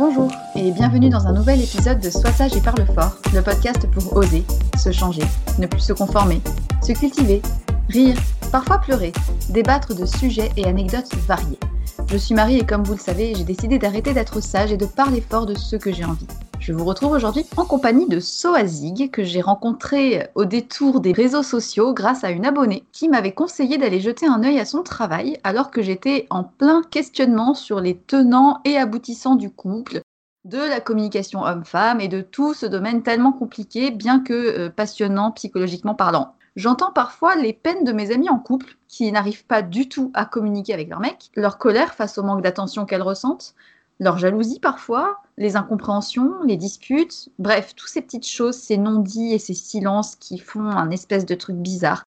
Bonjour et bienvenue dans un nouvel épisode de Sois sage et parle fort, le podcast pour oser, se changer, ne plus se conformer, se cultiver, rire, parfois pleurer, débattre de sujets et anecdotes variés. Je suis Marie et comme vous le savez, j'ai décidé d'arrêter d'être sage et de parler fort de ce que j'ai envie. Je vous retrouve aujourd'hui en compagnie de Soazig que j'ai rencontré au détour des réseaux sociaux grâce à une abonnée qui m'avait conseillé d'aller jeter un œil à son travail alors que j'étais en plein questionnement sur les tenants et aboutissants du couple, de la communication homme-femme et de tout ce domaine tellement compliqué bien que euh, passionnant psychologiquement parlant. J'entends parfois les peines de mes amis en couple qui n'arrivent pas du tout à communiquer avec leur mec, leur colère face au manque d'attention qu'elles ressentent, leur jalousie parfois, les incompréhensions, les disputes, bref, toutes ces petites choses, ces non-dits et ces silences qui font un espèce de truc bizarre.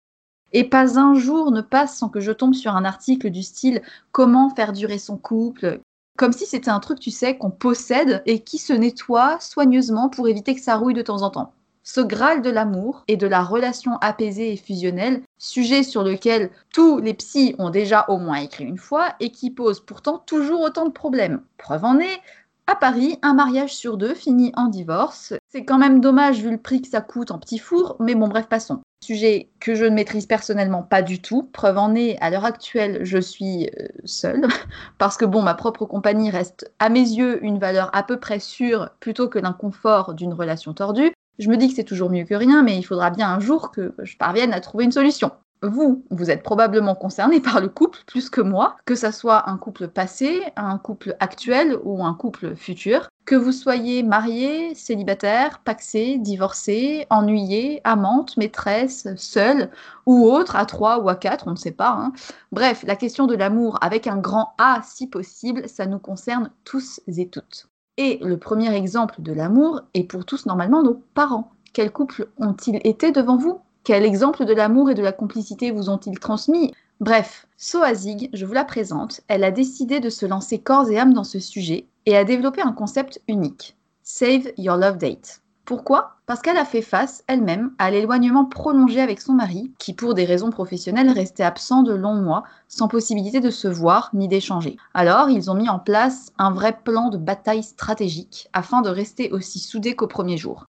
Et pas un jour ne passe sans que je tombe sur un article du style Comment faire durer son couple? Comme si c'était un truc, tu sais, qu'on possède et qui se nettoie soigneusement pour éviter que ça rouille de temps en temps ce Graal de l'amour et de la relation apaisée et fusionnelle, sujet sur lequel tous les psys ont déjà au moins écrit une fois et qui pose pourtant toujours autant de problèmes. Preuve en est, à Paris, un mariage sur deux finit en divorce. C'est quand même dommage vu le prix que ça coûte en petit four, mais bon bref, passons. Sujet que je ne maîtrise personnellement pas du tout. Preuve en est, à l'heure actuelle, je suis euh, seule, parce que bon, ma propre compagnie reste à mes yeux une valeur à peu près sûre plutôt que l'inconfort d'une relation tordue. Je me dis que c'est toujours mieux que rien, mais il faudra bien un jour que je parvienne à trouver une solution. Vous, vous êtes probablement concerné par le couple plus que moi, que ça soit un couple passé, un couple actuel ou un couple futur, que vous soyez marié, célibataire, paxé, divorcé, ennuyé, amante, maîtresse, seule ou autre, à trois ou à quatre, on ne sait pas. Hein. Bref, la question de l'amour avec un grand A si possible, ça nous concerne tous et toutes. Et le premier exemple de l'amour est pour tous normalement nos parents. Quels couples ont-ils été devant vous? Quel exemple de l'amour et de la complicité vous ont-ils transmis? Bref, Soazig, je vous la présente, elle a décidé de se lancer corps et âme dans ce sujet et a développé un concept unique, Save Your Love Date. Pourquoi? Parce qu'elle a fait face elle-même à l'éloignement prolongé avec son mari, qui pour des raisons professionnelles restait absent de longs mois, sans possibilité de se voir ni d'échanger. Alors ils ont mis en place un vrai plan de bataille stratégique afin de rester aussi soudés qu'au premier jour.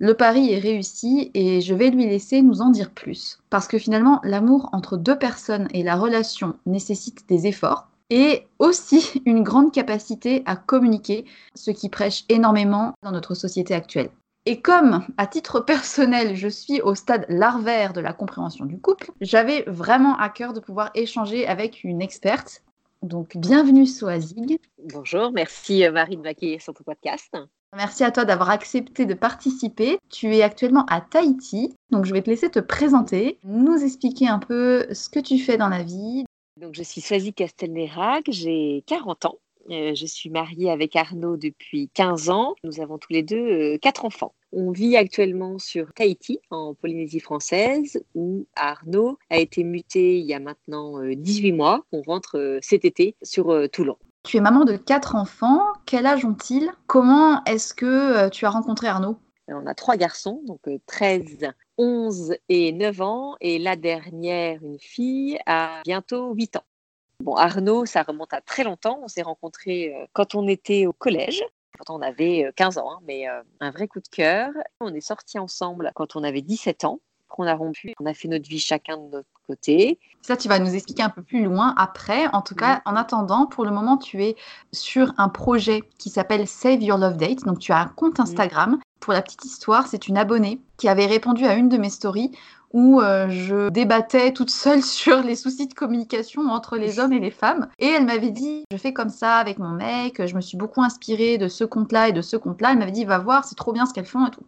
Le pari est réussi et je vais lui laisser nous en dire plus. Parce que finalement, l'amour entre deux personnes et la relation nécessite des efforts et aussi une grande capacité à communiquer, ce qui prêche énormément dans notre société actuelle. Et comme, à titre personnel, je suis au stade larvaire de la compréhension du couple, j'avais vraiment à cœur de pouvoir échanger avec une experte. Donc, bienvenue Soazig. Bonjour, merci euh, Marie de m'accueillir sur ton podcast. Merci à toi d'avoir accepté de participer. Tu es actuellement à Tahiti, donc je vais te laisser te présenter, nous expliquer un peu ce que tu fais dans la vie. Donc je suis Swazi Castelnerac, j'ai 40 ans. Euh, je suis mariée avec Arnaud depuis 15 ans. Nous avons tous les deux euh, quatre enfants. On vit actuellement sur Tahiti, en Polynésie française, où Arnaud a été muté il y a maintenant 18 euh, mois. On rentre cet été sur Toulon. Tu es maman de quatre enfants. Quel âge ont-ils? Comment est-ce que euh, tu as rencontré Arnaud? On a trois garçons, donc 13, euh, 11 et 9 ans. Et la dernière, une fille, a bientôt 8 ans. Bon, Arnaud, ça remonte à très longtemps. On s'est rencontrés euh, quand on était au collège. Pourtant, on avait 15 ans, hein, mais un vrai coup de cœur. On est sortis ensemble quand on avait 17 ans. On a rompu, on a fait notre vie chacun de notre côté. Ça, tu vas nous expliquer un peu plus loin après. En tout cas, en attendant, pour le moment, tu es sur un projet qui s'appelle Save Your Love Date. Donc, tu as un compte Instagram. Pour la petite histoire, c'est une abonnée qui avait répondu à une de mes stories où euh, je débattais toute seule sur les soucis de communication entre les hommes et les femmes. Et elle m'avait dit, je fais comme ça avec mon mec, je me suis beaucoup inspirée de ce compte-là et de ce compte-là. Elle m'avait dit, va voir, c'est trop bien ce qu'elles font et tout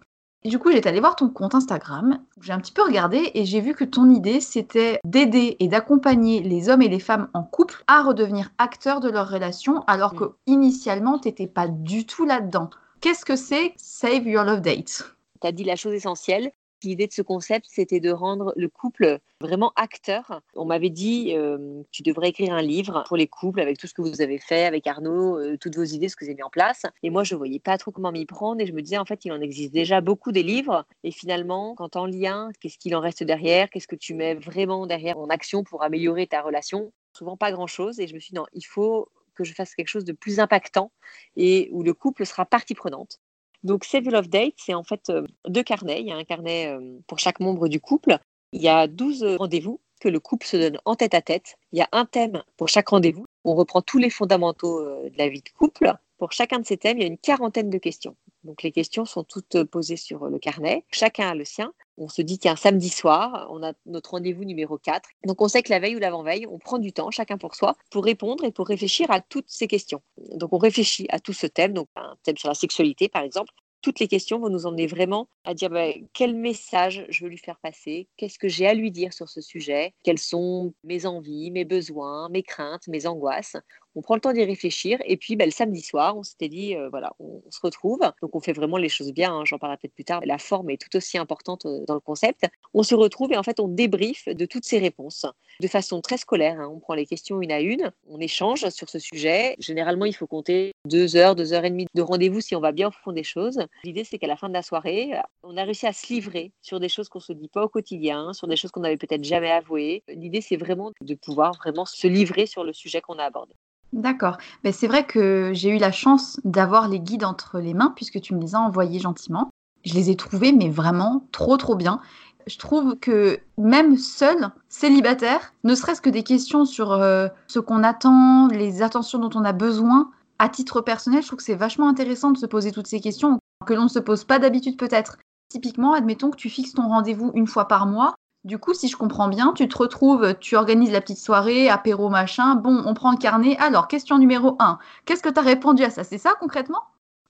du coup, j'étais allée voir ton compte Instagram, j'ai un petit peu regardé et j'ai vu que ton idée, c'était d'aider et d'accompagner les hommes et les femmes en couple à redevenir acteurs de leur relation, alors que initialement, tu n'étais pas du tout là-dedans. Qu'est-ce que c'est Save Your Love Date? Tu as dit la chose essentielle, L'idée de ce concept, c'était de rendre le couple vraiment acteur. On m'avait dit, euh, tu devrais écrire un livre pour les couples avec tout ce que vous avez fait avec Arnaud, euh, toutes vos idées, ce que vous avez mis en place. Et moi, je voyais pas trop comment m'y prendre et je me disais, en fait, il en existe déjà beaucoup des livres. Et finalement, quand en lien, qu'est-ce qu'il en reste derrière? Qu'est-ce que tu mets vraiment derrière en action pour améliorer ta relation? Souvent pas grand-chose. Et je me suis dit, non, il faut que je fasse quelque chose de plus impactant et où le couple sera partie prenante. Donc, Save Love Date, c'est en fait euh, deux carnets. Il y a un carnet euh, pour chaque membre du couple. Il y a 12 rendez-vous que le couple se donne en tête à tête. Il y a un thème pour chaque rendez-vous. On reprend tous les fondamentaux euh, de la vie de couple. Pour chacun de ces thèmes, il y a une quarantaine de questions. Donc les questions sont toutes posées sur le carnet. Chacun a le sien. On se dit qu'un samedi soir, on a notre rendez-vous numéro 4. Donc on sait que la veille ou l'avant-veille, on prend du temps, chacun pour soi, pour répondre et pour réfléchir à toutes ces questions. Donc on réfléchit à tout ce thème, donc un thème sur la sexualité par exemple, toutes les questions vont nous emmener vraiment à dire bah, quel message je veux lui faire passer, qu'est-ce que j'ai à lui dire sur ce sujet, quelles sont mes envies, mes besoins, mes craintes, mes angoisses? On prend le temps d'y réfléchir. Et puis, bah, le samedi soir, on s'était dit, euh, voilà, on, se retrouve. Donc, on fait vraiment les choses bien. Hein, j'en parlerai peut-être plus tard. La forme est tout aussi importante euh, dans le concept. On se retrouve et en fait, on débriefe de toutes ces réponses de façon très scolaire. Hein. On prend les questions une à une. On échange sur ce sujet. Généralement, il faut compter deux heures, deux heures et demie de rendez-vous si on va bien au fond des choses. L'idée, c'est qu'à la fin de la soirée, on a réussi à se livrer sur des choses qu'on se dit pas au quotidien, sur des choses qu'on n'avait peut-être jamais avouées. L'idée, c'est vraiment de pouvoir vraiment se livrer sur le sujet qu'on a abordé. D'accord. Mais c'est vrai que j'ai eu la chance d'avoir les guides entre les mains puisque tu me les as envoyés gentiment. Je les ai trouvés, mais vraiment trop, trop bien. Je trouve que même seul, célibataire, ne serait-ce que des questions sur euh, ce qu'on attend, les attentions dont on a besoin, à titre personnel, je trouve que c'est vachement intéressant de se poser toutes ces questions que l'on ne se pose pas d'habitude peut-être. Typiquement, admettons que tu fixes ton rendez-vous une fois par mois. Du coup, si je comprends bien, tu te retrouves, tu organises la petite soirée, apéro, machin. Bon, on prend le carnet. Alors, question numéro 1. Qu'est-ce que tu as répondu à ça? C'est ça concrètement?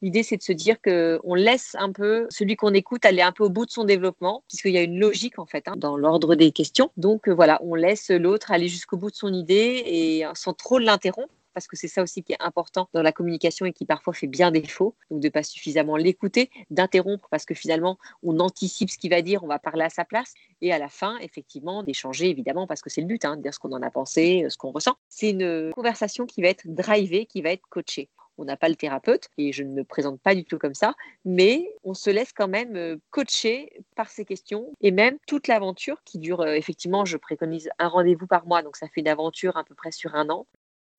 L'idée, c'est de se dire qu'on laisse un peu celui qu'on écoute aller un peu au bout de son développement, puisqu'il y a une logique en fait hein, dans l'ordre des questions. Donc euh, voilà, on laisse l'autre aller jusqu'au bout de son idée et euh, sans trop l'interrompre parce que c'est ça aussi qui est important dans la communication et qui parfois fait bien défaut, donc de pas suffisamment l'écouter, d'interrompre parce que finalement on anticipe ce qu'il va dire, on va parler à sa place, et à la fin, effectivement, d'échanger évidemment parce que c'est le but, hein, de dire ce qu'on en a pensé, ce qu'on ressent. C'est une conversation qui va être drivée, qui va être coachée on n'a pas le thérapeute et je ne me présente pas du tout comme ça, mais on se laisse quand même euh, coacher par ces questions et même toute l'aventure qui dure euh, effectivement, je préconise un rendez-vous par mois, donc ça fait une aventure à peu près sur un an.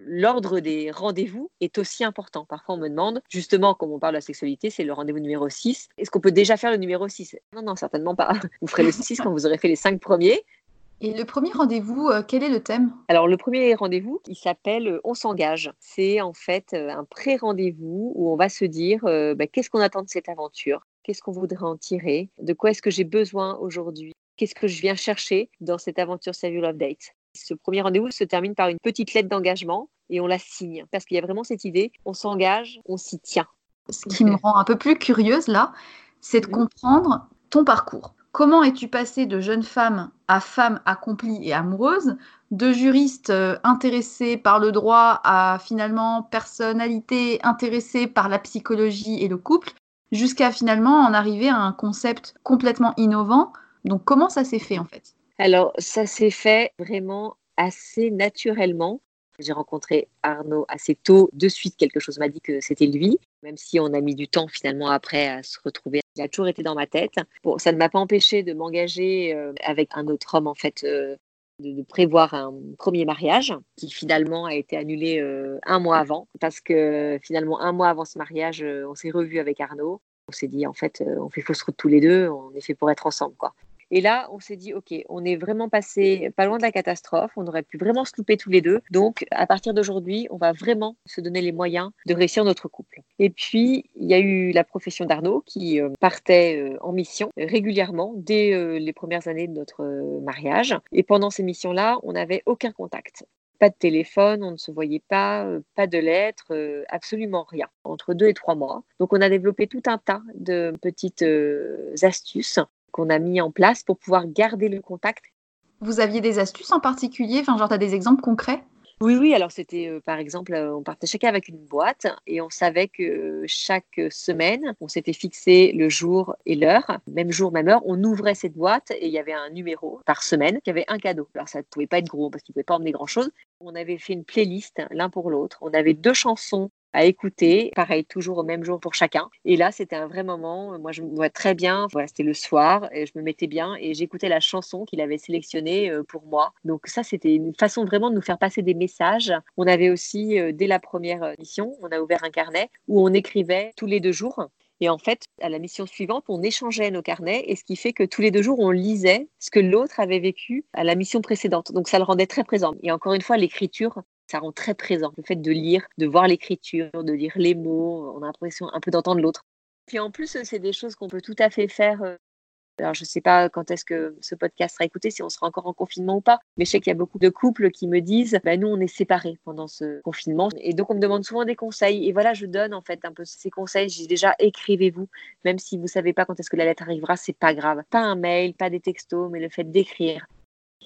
L'ordre des rendez-vous est aussi important. Parfois, on me demande, justement, comme on parle de la sexualité, c'est le rendez-vous numéro 6. Est-ce qu'on peut déjà faire le numéro 6 Non, non, certainement pas. Vous ferez le 6 quand vous aurez fait les 5 premiers. Et le premier rendez-vous, euh, quel est le thème? Alors le premier rendez-vous, il s'appelle euh, On s'engage. C'est en fait euh, un pré-rendez-vous où on va se dire bah, qu'est-ce qu'on attend de cette aventure, qu'est-ce qu'on voudrait en tirer, de quoi est-ce que j'ai besoin aujourd'hui, qu'est-ce que je viens chercher dans cette aventure Save Love Date? Ce premier rendez-vous se termine par une petite lettre d'engagement et on la signe parce qu'il y a vraiment cette idée, on s'engage, on s'y tient. Ce qui me rend un peu plus curieuse là, c'est de comprendre ton parcours. Comment es-tu passée de jeune femme à femme accomplie et amoureuse, de juriste euh, intéressée par le droit à finalement personnalité intéressée par la psychologie et le couple, jusqu'à finalement en arriver à un concept complètement innovant Donc comment ça s'est fait en fait? Alors ça s'est fait vraiment assez naturellement. J'ai rencontré Arnaud assez tôt. De suite, quelque chose m'a dit que c'était lui, même si on a mis du temps finalement après à se retrouver. Il a toujours été dans ma tête. Bon, ça ne m'a pas empêché de m'engager euh, avec un autre homme, en fait, euh, de, prévoir un premier mariage qui finalement a été annulé euh, un mois avant. Parce que finalement, un mois avant ce mariage, on s'est revu avec Arnaud. On s'est dit, en fait, on fait fausse route tous les deux, on est fait pour être ensemble, quoi. Et là, on s'est dit, OK, on est vraiment passé pas loin de la catastrophe, on aurait pu vraiment se louper tous les deux. Donc, à partir d'aujourd'hui, on va vraiment se donner les moyens de réussir notre couple. Et puis, il y a eu la profession d'Arnaud qui euh, partait euh, en mission régulièrement dès euh, les premières années de notre mariage. Et pendant ces missions-là, on n'avait aucun contact pas de téléphone, on ne se voyait pas, pas de lettres, absolument rien, entre deux et trois mois. Donc on a développé tout un tas de petites astuces qu'on a mis en place pour pouvoir garder le contact. Vous aviez des astuces en particulier? Enfin, genre, tu as des exemples concrets? Oui, oui, alors c'était euh, par exemple, euh, on partait chacun avec une boîte et on savait que chaque semaine, on s'était fixé le jour et l'heure, même jour, même heure, on ouvrait cette boîte et il y avait un numéro par semaine qui avait un cadeau. Alors ça ne pouvait pas être gros parce qu'il ne pouvait pas emmener grand-chose. On avait fait une playlist l'un pour l'autre. On avait deux chansons à écouter. Pareil, toujours au même jour pour chacun. Et là, c'était un vrai moment. Moi, je me vois très bien. C'était le soir et je me mettais bien et j'écoutais la chanson qu'il avait sélectionnée euh, pour moi. Donc ça, c'était une façon vraiment de nous faire passer des messages. On avait aussi, euh, dès la première mission, on a ouvert un carnet où on écrivait tous les deux jours. Et en fait, à la mission suivante, on échangeait nos carnets, et ce qui fait que tous les deux jours, on lisait ce que l'autre avait vécu à la mission précédente. Donc ça le rendait très présent. Et encore une fois, l'écriture, ça rend très présent. Le fait de lire, de voir l'écriture, de lire les mots, on a l'impression un peu d'entendre l'autre. Puis en plus, c'est des choses qu'on peut tout à fait faire. Euh, alors, je ne sais pas quand est-ce que ce podcast sera écouté, si on sera encore en confinement ou pas, mais je sais qu'il y a beaucoup de couples qui me disent bah, Nous, on est séparés pendant ce confinement. Et donc, on me demande souvent des conseils. Et voilà, je donne en fait un peu ces conseils. J'ai déjà écrivez-vous, même si vous ne savez pas quand est-ce que la lettre arrivera, c'est pas grave. Pas un mail, pas des textos, mais le fait d'écrire.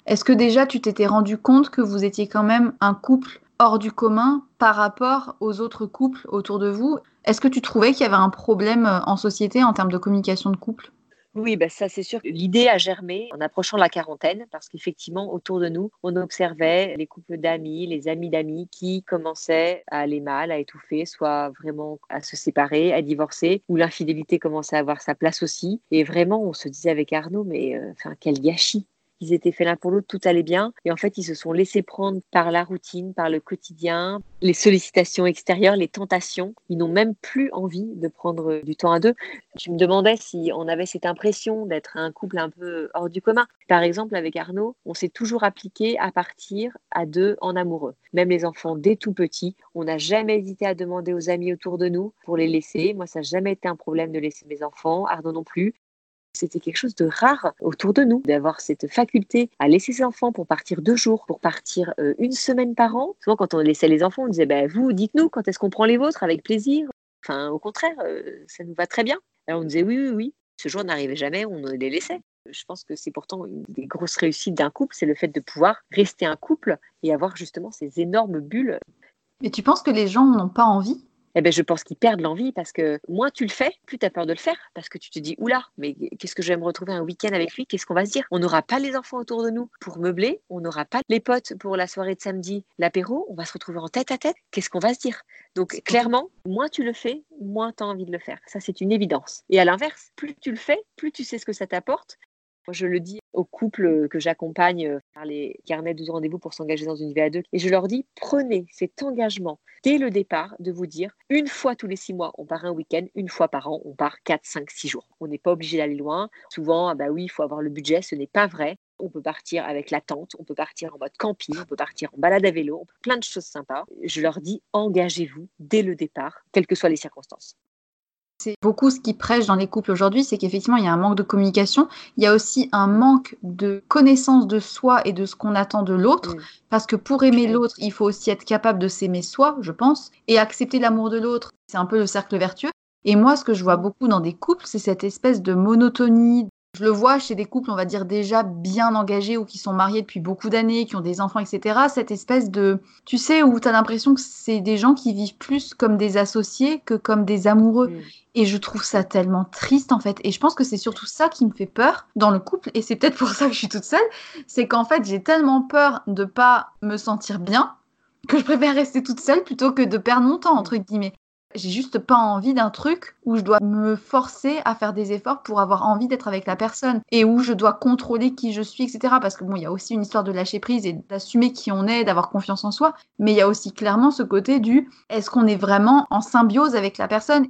Est-ce que déjà tu t'étais rendu compte que vous étiez quand même un couple hors du commun par rapport aux autres couples autour de vous? Est-ce que tu trouvais qu'il y avait un problème euh, en société en termes de communication de couple? Oui, ben ça c'est sûr. L'idée a germé en approchant la quarantaine parce qu'effectivement, autour de nous, on observait les couples d'amis, les amis d'amis qui commençaient à aller mal, à étouffer, soit vraiment à se séparer, à divorcer, où l'infidélité commençait à avoir sa place aussi. Et vraiment, on se disait avec Arnaud, mais euh, enfin, quel gâchis ils étaient faits l'un pour l'autre, tout allait bien. Et en fait, ils se sont laissés prendre par la routine, par le quotidien, les sollicitations extérieures, les tentations. Ils n'ont même plus envie de prendre du temps à deux. Tu me demandais si on avait cette impression d'être un couple un peu hors du commun. Par exemple, avec Arnaud, on s'est toujours appliqué à partir à deux en amoureux. Même les enfants dès tout petit, on n'a jamais hésité à demander aux amis autour de nous pour les laisser. Moi, ça n'a jamais été un problème de laisser mes enfants, Arnaud non plus. C'était quelque chose de rare autour de nous, d'avoir cette faculté à laisser ses enfants pour partir deux jours, pour partir euh, une semaine par an. Souvent, quand on laissait les enfants, on disait bah, Vous, dites-nous, quand est-ce qu'on prend les vôtres Avec plaisir? Enfin, au contraire, euh, ça nous va très bien. Alors, on disait Oui, oui, oui. Ce jour n'arrivait jamais, on les laissait. Je pense que c'est pourtant une des grosses réussites d'un couple, c'est le fait de pouvoir rester un couple et avoir justement ces énormes bulles. Mais tu penses que les gens n'ont pas envie? Eh ben, je pense qu'ils perdent l'envie parce que moins tu le fais, plus tu as peur de le faire parce que tu te dis oula, mais qu'est-ce que je vais me retrouver un week-end avec lui? Qu'est-ce qu'on va se dire? On n'aura pas les enfants autour de nous pour meubler, on n'aura pas les potes pour la soirée de samedi, l'apéro, on va se retrouver en tête à tête. Qu'est-ce qu'on va se dire? Donc clairement, moins tu le fais, moins tu as envie de le faire. Ça, c'est une évidence. Et à l'inverse, plus tu le fais, plus tu sais ce que ça t'apporte je le dis aux couples que j'accompagne euh, par les carnets 12 rendez-vous pour s'engager dans une vie à deux. Et je leur dis, prenez cet engagement dès le départ de vous dire, une fois tous les six mois, on part un week-end, une fois par an, on part 4, 5, 6 jours. On n'est pas obligé d'aller loin. Souvent, ah bah oui, il faut avoir le budget, ce n'est pas vrai. On peut partir avec la tente, on peut partir en mode camping, on peut partir en balade à vélo, plein de choses sympas. Je leur dis, engagez-vous dès le départ, quelles que soient les circonstances. C'est beaucoup ce qui prêche dans les couples aujourd'hui, c'est qu'effectivement, il y a un manque de communication. Il y a aussi un manque de connaissance de soi et de ce qu'on attend de l'autre. Parce que pour aimer l'autre, il faut aussi être capable de s'aimer soi, je pense. Et accepter l'amour de l'autre, c'est un peu le cercle vertueux. Et moi, ce que je vois beaucoup dans des couples, c'est cette espèce de monotonie, je le vois chez des couples, on va dire déjà bien engagés ou qui sont mariés depuis beaucoup d'années, qui ont des enfants, etc. Cette espèce de, tu sais, où tu as l'impression que c'est des gens qui vivent plus comme des associés que comme des amoureux. Mm. Et je trouve ça tellement triste en fait. Et je pense que c'est surtout ça qui me fait peur dans le couple. Et c'est peut-être pour ça que je suis toute seule. C'est qu'en fait, j'ai tellement peur de pas me sentir bien que je préfère rester toute seule plutôt que de perdre mon temps, entre guillemets j'ai juste pas envie d'un truc où je dois me forcer à faire des efforts pour avoir envie d'être avec la personne et où je dois contrôler qui je suis, etc. Parce que bon, il y a aussi une histoire de lâcher prise et d'assumer qui on est, d'avoir confiance en soi, mais il y a aussi clairement ce côté du est-ce qu'on est vraiment en symbiose avec la personne?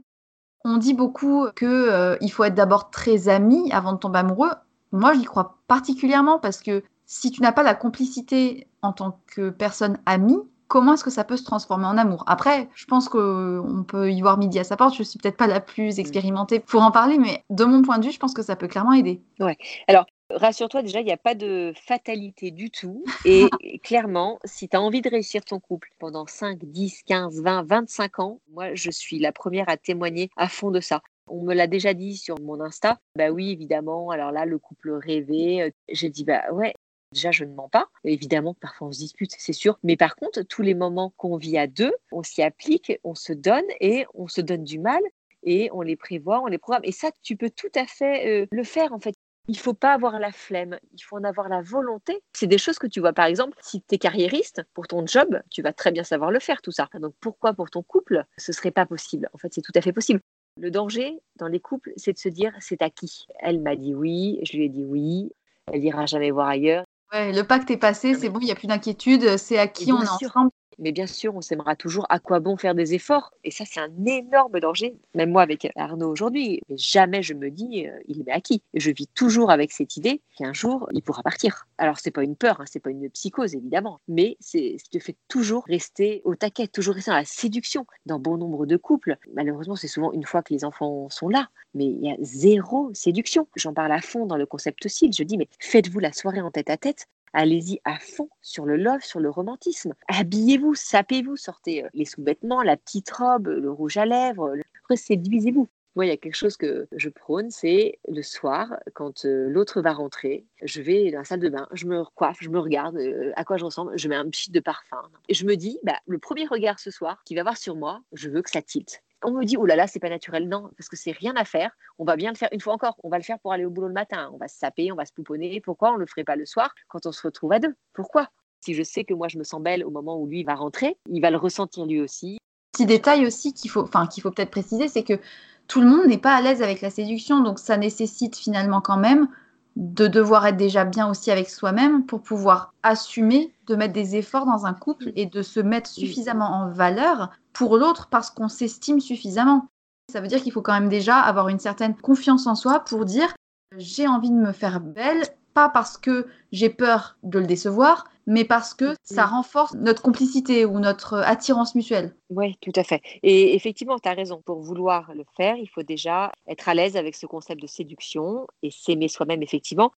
On dit beaucoup que euh, il faut être d'abord très ami avant de tomber amoureux. Moi, j'y crois particulièrement parce que si tu n'as pas la complicité en tant que personne amie, comment est-ce que ça peut se transformer en amour? Après, je pense qu'on peut y voir midi à sa porte. Je suis peut-être pas la plus mm. expérimentée pour en parler, mais de mon point de vue, je pense que ça peut clairement aider. Ouais. Alors, rassure-toi, déjà, il n'y a pas de fatalité du tout. Et clairement, si tu as envie de réussir ton couple pendant 5, 10, 15, 20, 25 ans, moi, je suis la première à témoigner à fond de ça. On me l'a déjà dit sur mon Insta. Bah oui, évidemment. Alors là, le couple rêvé. Euh, j'ai dit, bah ouais, Déjà, je ne mens pas. Évidemment, parfois on se dispute, c'est sûr. Mais par contre, tous les moments qu'on vit à deux, on s'y applique, on se donne et on se donne du mal et on les prévoit, on les programme. Et ça, tu peux tout à fait euh, le faire en fait. Il faut pas avoir la flemme, il faut en avoir la volonté. C'est des choses que tu vois, par exemple, si tu es carriériste pour ton job, tu vas très bien savoir le faire, tout ça. Donc pourquoi pour ton couple, ce serait pas possible? En fait, c'est tout à fait possible. Le danger dans les couples, c'est de se dire c'est à qui? Elle m'a dit oui, je lui ai dit oui, elle ira jamais voir ailleurs. Ouais, le pacte est passé, c'est bon, il n'y a plus d'inquiétude, c'est à qui on est ensemble. Mais bien sûr, on s'aimera toujours. À quoi bon faire des efforts? Et ça, c'est un énorme danger. Même moi, avec Arnaud aujourd'hui, jamais je me dis euh, il est acquis. Je vis toujours avec cette idée qu'un jour, il pourra partir. Alors, c'est pas une peur, hein, c'est pas une psychose, évidemment, mais c'est ce qui te fait toujours rester au taquet, toujours rester dans la séduction. Dans bon nombre de couples, malheureusement, c'est souvent une fois que les enfants sont là, mais il y a zéro séduction. J'en parle à fond dans le concept aussi. Je dis, mais faites-vous la soirée en tête à tête allez-y à fond sur le love, sur le romantisme. Habillez-vous, sapez-vous, sortez euh, les sous-vêtements, la petite robe, le rouge à lèvres, séduisez-vous. Moi, il y a quelque chose que je prône, c'est le soir, quand euh, l'autre va rentrer, je vais dans la salle de bain, je me coiffe, je me regarde euh, à quoi je ressemble, je mets un petit de parfum. Et je me dis, bah, le premier regard ce soir qu'il va avoir sur moi, je veux que ça tilte on me dit, oh là là, c'est pas naturel. Non, parce que c'est rien à faire. On va bien le faire une fois encore. On va le faire pour aller au boulot le matin. On va se saper, on va se pouponner. Pourquoi on le ferait pas le soir quand on se retrouve à deux? Pourquoi? Si je sais que moi je me sens belle au moment où lui va rentrer, il va le ressentir lui aussi. Petit détail aussi qu'il faut, enfin qu'il faut peut-être préciser, c'est que tout le monde n'est pas à l'aise avec la séduction, donc ça nécessite finalement quand même de devoir être déjà bien aussi avec soi-même pour pouvoir assumer de mettre des efforts dans un couple et de se mettre suffisamment en valeur pour l'autre parce qu'on s'estime suffisamment. Ça veut dire qu'il faut quand même déjà avoir une certaine confiance en soi pour dire j'ai envie de me faire belle, pas parce que j'ai peur de le décevoir, mais parce que ça renforce notre complicité ou notre attirance mutuelle. Oui, tout à fait. Et effectivement, tu as raison. Pour vouloir le faire, il faut déjà être à l'aise avec ce concept de séduction et s'aimer soi-même, effectivement.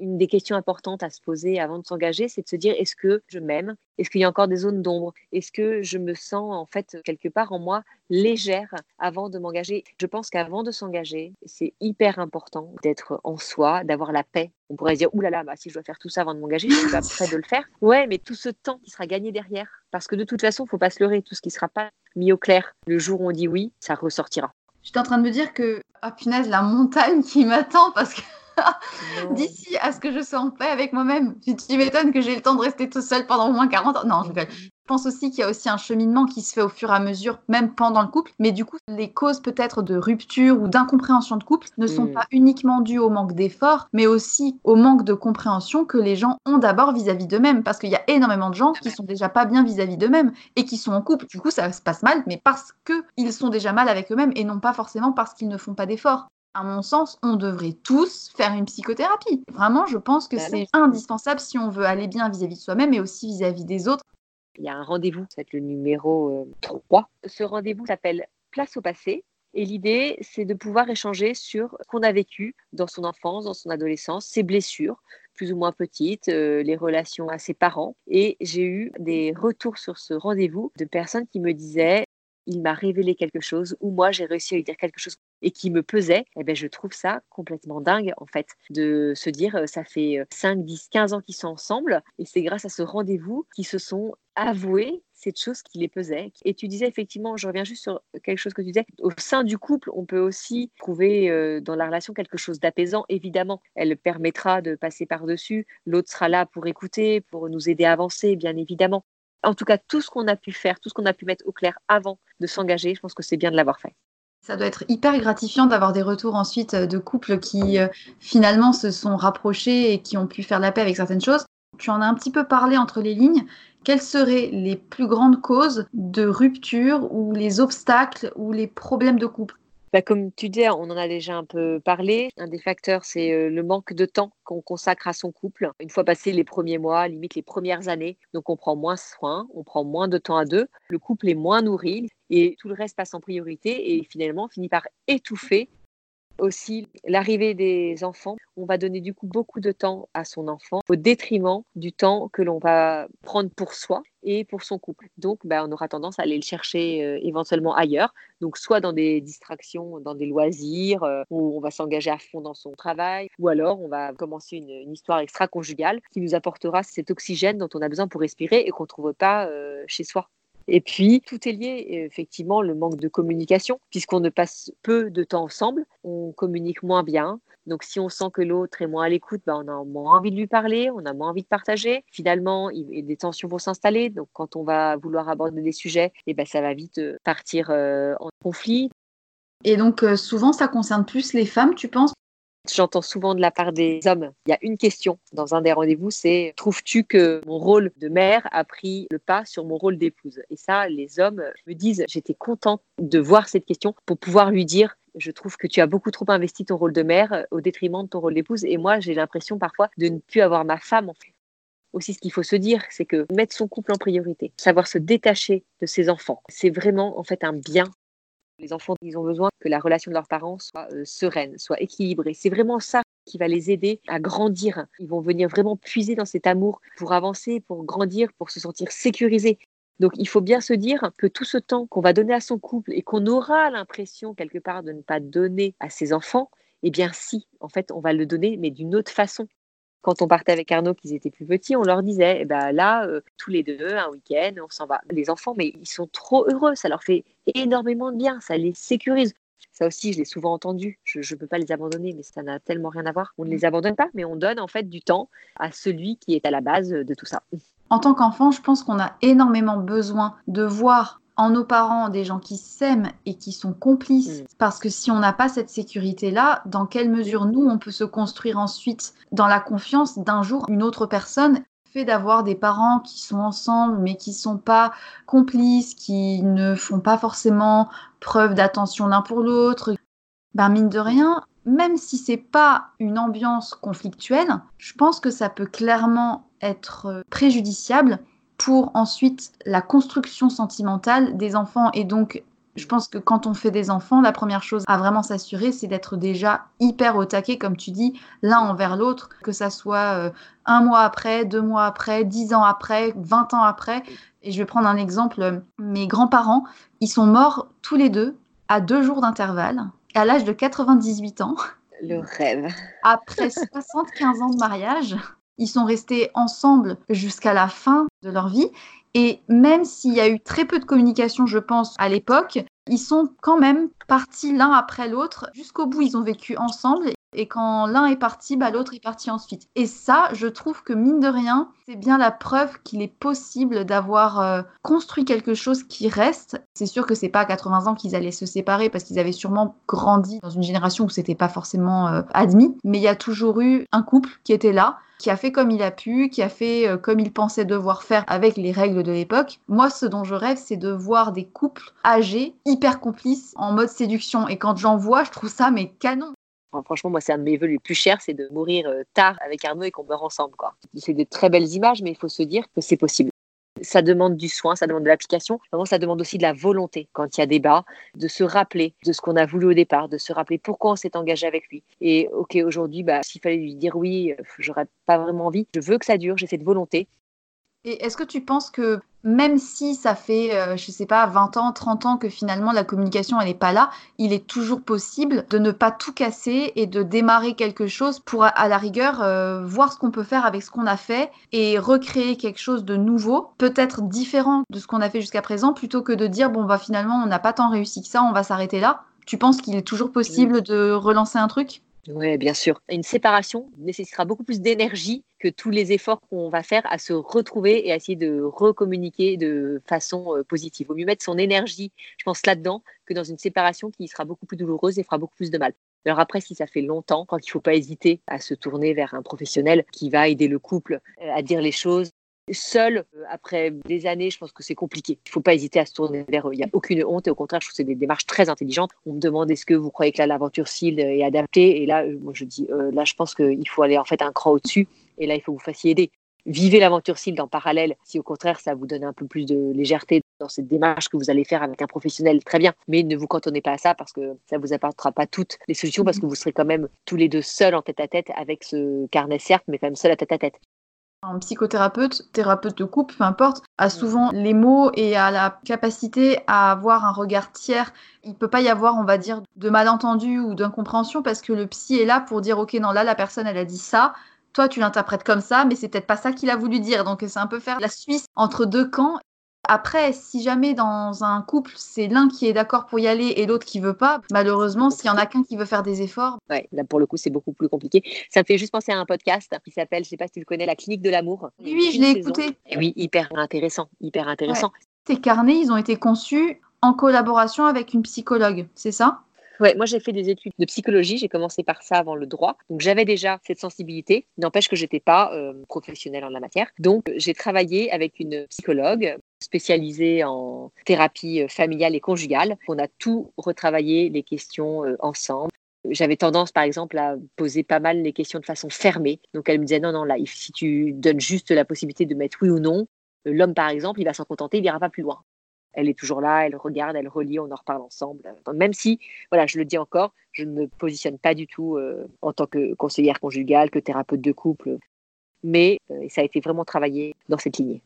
Une des questions importantes à se poser avant de s'engager, c'est de se dire est-ce que je m'aime? Est-ce qu'il y a encore des zones d'ombre? Est-ce que je me sens en fait quelque part en moi légère avant de m'engager? Je pense qu'avant de s'engager, c'est hyper important d'être en soi, d'avoir la paix. On pourrait dire oulala, bah, si je dois faire tout ça avant de m'engager, je suis pas prêt de le faire. Ouais, mais tout ce temps qui sera gagné derrière, parce que de toute façon, il faut pas se leurrer, tout ce qui sera pas mis au clair le jour où on dit oui, ça ressortira. J'étais en train de me dire que, ah punaise, la montagne qui m'attend parce que D'ici à ce que je sois en paix avec moi-même. Tu, m'étonnes que j'ai le temps de rester tout seul pendant au moins 40 ans. Non, je Je pense aussi qu'il y a aussi un cheminement qui se fait au fur et à mesure, même pendant le couple. Mais du coup, les causes peut-être de rupture ou d'incompréhension de couple ne sont mm. pas uniquement dues au manque d'efforts, mais aussi au manque de compréhension que les gens ont d'abord vis-à-vis d'eux-mêmes. Parce qu'il y a énormément de gens qui sont déjà pas bien vis-à-vis d'eux-mêmes et qui sont en couple. Du coup, ça se passe mal, mais parce qu'ils sont déjà mal avec eux-mêmes et non pas forcément parce qu'ils ne font pas d'efforts à mon sens, on devrait tous faire une psychothérapie. Vraiment, je pense que bah c'est indispensable si on veut aller bien vis-à-vis de soi-même et aussi vis-à-vis des autres. Il y a un rendez-vous, c'est le numéro 3. Euh, Ce rendez-vous s'appelle Place au passé. Et l'idée, c'est de pouvoir échanger sur ce qu'on a vécu dans son enfance, dans son adolescence, ses blessures, plus ou moins petites, euh, les relations à ses parents. Et j'ai eu des retours sur ce rendez-vous de personnes qui me disaient il m'a révélé quelque chose ou moi j'ai réussi à lui dire quelque chose et qui me pesait, eh ben, je trouve ça complètement dingue en fait de se dire euh, ça fait 5, 10, 15 ans qu'ils sont ensemble et c'est grâce à ce rendez-vous qu'ils se sont avoués cette chose qui les pesait. Et tu disais effectivement, je reviens juste sur quelque chose que tu disais, au sein du couple, on peut aussi trouver euh, dans la relation quelque chose d'apaisant. Évidemment, elle permettra de passer par-dessus, l'autre sera là pour écouter, pour nous aider à avancer, bien évidemment. En tout cas, tout ce qu'on a pu faire, tout ce qu'on a pu mettre au clair avant de s'engager, je pense que c'est bien de l'avoir fait. Ça doit être hyper gratifiant d'avoir des retours ensuite euh, de couples qui euh, finalement se sont rapprochés et qui ont pu faire la paix avec certaines choses. Tu en as un petit peu parlé entre les lignes. Quelles seraient les plus grandes causes de rupture ou les obstacles ou les problèmes de couple? Bah, comme tu dis, on en a déjà un peu parlé. Un des facteurs, c'est euh, le manque de temps qu'on consacre à son couple. Une fois passé les premiers mois, limite les premières années, donc on prend moins soin, on prend moins de temps à deux. Le couple est moins nourri et tout le reste passe en priorité et finalement finit par étouffer aussi l'arrivée des enfants. On va donner du coup beaucoup de temps à son enfant au détriment du temps que l'on va prendre pour soi et pour son couple. Donc, ben, on aura tendance à aller le chercher euh, éventuellement ailleurs. Donc, soit dans des distractions, dans des loisirs, euh, où on va s'engager à fond dans son travail, ou alors on va commencer une, histoire extra-conjugale qui nous apportera cet oxygène dont on a besoin pour respirer et qu'on ne trouve pas euh, chez soi. Et puis, tout est lié, effectivement, le manque de communication, puisqu'on ne passe peu de temps ensemble, on communique moins bien. Donc, si on sent que l'autre est moins à l'écoute, ben, on a moins envie de lui parler, on a moins envie de partager. Finalement, des tensions vont s'installer. Donc, quand on va vouloir aborder des sujets, et eh ben, ça va vite euh, partir euh, en conflit. Et donc, euh, souvent, ça concerne plus les femmes, tu penses? J'entends souvent de la part des hommes, il y a une question dans un des rendez-vous, c'est trouves-tu que mon rôle de mère a pris le pas sur mon rôle d'épouse? Et ça, les hommes me disent, j'étais contente de voir cette question pour pouvoir lui dire, je trouve que tu as beaucoup trop investi ton rôle de mère au détriment de ton rôle d'épouse. Et moi, j'ai l'impression parfois de ne plus avoir ma femme en fait aussi ce qu'il faut se dire, c'est que mettre son couple en priorité, savoir se détacher de ses enfants, c'est vraiment en fait un bien les enfants, ils ont besoin que la relation de leurs parents soit euh, sereine, soit équilibrée. C'est vraiment ça qui va les aider à grandir. Ils vont venir vraiment puiser dans cet amour pour avancer, pour grandir, pour se sentir sécurisés. Donc il faut bien se dire que tout ce temps qu'on va donner à son couple et qu'on aura l'impression quelque part de ne pas donner à ses enfants, eh bien si, en fait, on va le donner, mais d'une autre façon. Quand on partait avec Arnaud, qu'ils étaient plus petits, on leur disait, eh ben là, euh, tous les deux, un week-end, on s'en va. Les enfants, mais ils sont trop heureux, ça leur fait énormément de bien, ça les sécurise. Ça aussi, je l'ai souvent entendu. Je ne peux pas les abandonner, mais ça n'a tellement rien à voir. On ne les abandonne pas, mais on donne en fait du temps à celui qui est à la base de tout ça. En tant qu'enfant, je pense qu'on a énormément besoin de voir en nos parents des gens qui s'aiment et qui sont complices. Mm. Parce que si on n'a pas cette sécurité-là, dans quelle mesure nous, on peut se construire ensuite dans la confiance d'un jour une autre personne? Fait d'avoir des parents qui sont ensemble mais qui sont pas complices, qui ne font pas forcément preuve d'attention l'un pour l'autre, ben mine de rien, même si c'est pas une ambiance conflictuelle, je pense que ça peut clairement être préjudiciable pour ensuite la construction sentimentale des enfants et donc je pense que quand on fait des enfants, la première chose à vraiment s'assurer, c'est d'être déjà hyper au taquet, comme tu dis, l'un envers l'autre, que ça soit euh, un mois après, deux mois après, dix ans après, vingt ans après. Et je vais prendre un exemple. Mes grands-parents, ils sont morts tous les deux à deux jours d'intervalle, à l'âge de 98 ans. Le rêve. Après 75 ans de mariage, ils sont restés ensemble jusqu'à la fin de leur vie. Et même s'il y a eu très peu de communication, je pense, à l'époque, ils sont quand même partis l'un après l'autre. Jusqu'au bout, ils ont vécu ensemble. Et quand l'un est parti, bah, l'autre est parti ensuite. Et ça, je trouve que mine de rien, c'est bien la preuve qu'il est possible d'avoir euh, construit quelque chose qui reste. C'est sûr que c'est pas à 80 ans qu'ils allaient se séparer parce qu'ils avaient sûrement grandi dans une génération où c'était pas forcément euh, admis. Mais il y a toujours eu un couple qui était là, qui a fait comme il a pu, qui a fait euh, comme il pensait devoir faire avec les règles de l'époque. Moi, ce dont je rêve, c'est de voir des couples âgés, hyper complices, en mode séduction. Et quand j'en vois, je trouve ça mais canon. Franchement, moi, c'est un de mes vœux les plus chers, c'est de mourir euh, tard avec Arnaud et qu'on meurt ensemble. C'est de très belles images, mais il faut se dire que c'est possible ça demande du soin, ça demande de l'application. Vraiment, ça demande aussi de la volonté quand il y a débat, de se rappeler de ce qu'on a voulu au départ, de se rappeler pourquoi on s'est engagé avec lui. Et ok, aujourd'hui, bah, s'il fallait lui dire oui, euh, j'aurais pas vraiment envie. Je veux que ça dure, j'ai cette volonté. Et est-ce que tu penses que même si ça fait, euh, je ne sais pas, 20 ans, 30 ans que finalement la communication elle n'est pas là, il est toujours possible de ne pas tout casser et de démarrer quelque chose pour à la rigueur euh, voir ce qu'on peut faire avec ce qu'on a fait et recréer quelque chose de nouveau, peut-être différent de ce qu'on a fait jusqu'à présent, plutôt que de dire bon bah finalement on n'a pas tant réussi que ça, on va s'arrêter là. Tu penses qu'il est toujours possible de relancer un truc? Oui, bien sûr. Une séparation nécessitera beaucoup plus d'énergie que tous les efforts qu'on va faire à se retrouver et à essayer de recommuniquer de façon euh, positive. Il vaut mieux mettre son énergie, je pense, là-dedans que dans une séparation qui sera beaucoup plus douloureuse et fera beaucoup plus de mal. Alors après, si ça fait longtemps, crois qu'il ne faut pas hésiter à se tourner vers un professionnel qui va aider le couple euh, à dire les choses, Seul, euh, après des années, je pense que c'est compliqué. Il ne faut pas hésiter à se tourner vers eux. Il n'y a aucune honte et au contraire, je trouve que c'est des démarches très intelligentes. On me demande est-ce que vous croyez que l'aventure SIL est adaptée? Et là, euh, moi, je dis, euh, là, je pense qu'il faut aller en fait un cran au-dessus. Et là, il faut vous fassiez aider. Vivez l'aventure SIL en parallèle. Si au contraire, ça vous donne un peu plus de légèreté dans cette démarche que vous allez faire avec un professionnel, très bien. Mais ne vous cantonnez pas à ça parce que ça ne vous apportera pas toutes les solutions parce que vous serez quand même tous les deux seuls en tête à tête avec ce carnet, certes, mais quand même seul à tête à tête. Un psychothérapeute, thérapeute de couple, peu importe, a souvent les mots et a la capacité à avoir un regard tiers. Il peut pas y avoir, on va dire, de malentendu ou d'incompréhension parce que le psy est là pour dire, ok, non, là, la personne, elle a dit ça. Toi, tu l'interprètes comme ça, mais c'est peut-être pas ça qu'il a voulu dire. Donc, c'est un peu faire la Suisse entre deux camps. Après, si jamais dans un couple, c'est l'un qui est d'accord pour y aller et l'autre qui veut pas, malheureusement, s'il y en a qu'un qui veut faire des efforts. Ouais, là pour le coup, c'est beaucoup plus compliqué. Ça me fait juste penser à un podcast qui s'appelle, je sais pas si tu le connais, La Clinique de l'amour. Oui, je l'ai écouté. oui, hyper intéressant, hyper intéressant. Tes carnets, ils ont été conçus en collaboration avec une psychologue, c'est ça? Ouais, moi j'ai fait des études de psychologie, j'ai commencé par ça avant le droit. Donc j'avais déjà cette sensibilité, n'empêche que j'étais pas euh, professionnelle en la matière. Donc j'ai travaillé avec une psychologue spécialisée en thérapie euh, familiale et conjugale. On a tout retravaillé les questions euh, ensemble. J'avais tendance, par exemple, à poser pas mal les questions de façon fermée. Donc, elle me disait non, non, là, si tu donnes juste la possibilité de mettre oui ou non, l'homme, par exemple, il va s'en contenter, il n'ira pas plus loin elle est toujours là, elle regarde, elle relit, on en reparle ensemble. Même si, voilà, je le dis encore, je ne me positionne pas du tout euh, en tant que conseillère conjugale, que thérapeute de couple, mais euh, ça a été vraiment travaillé dans cette lignée.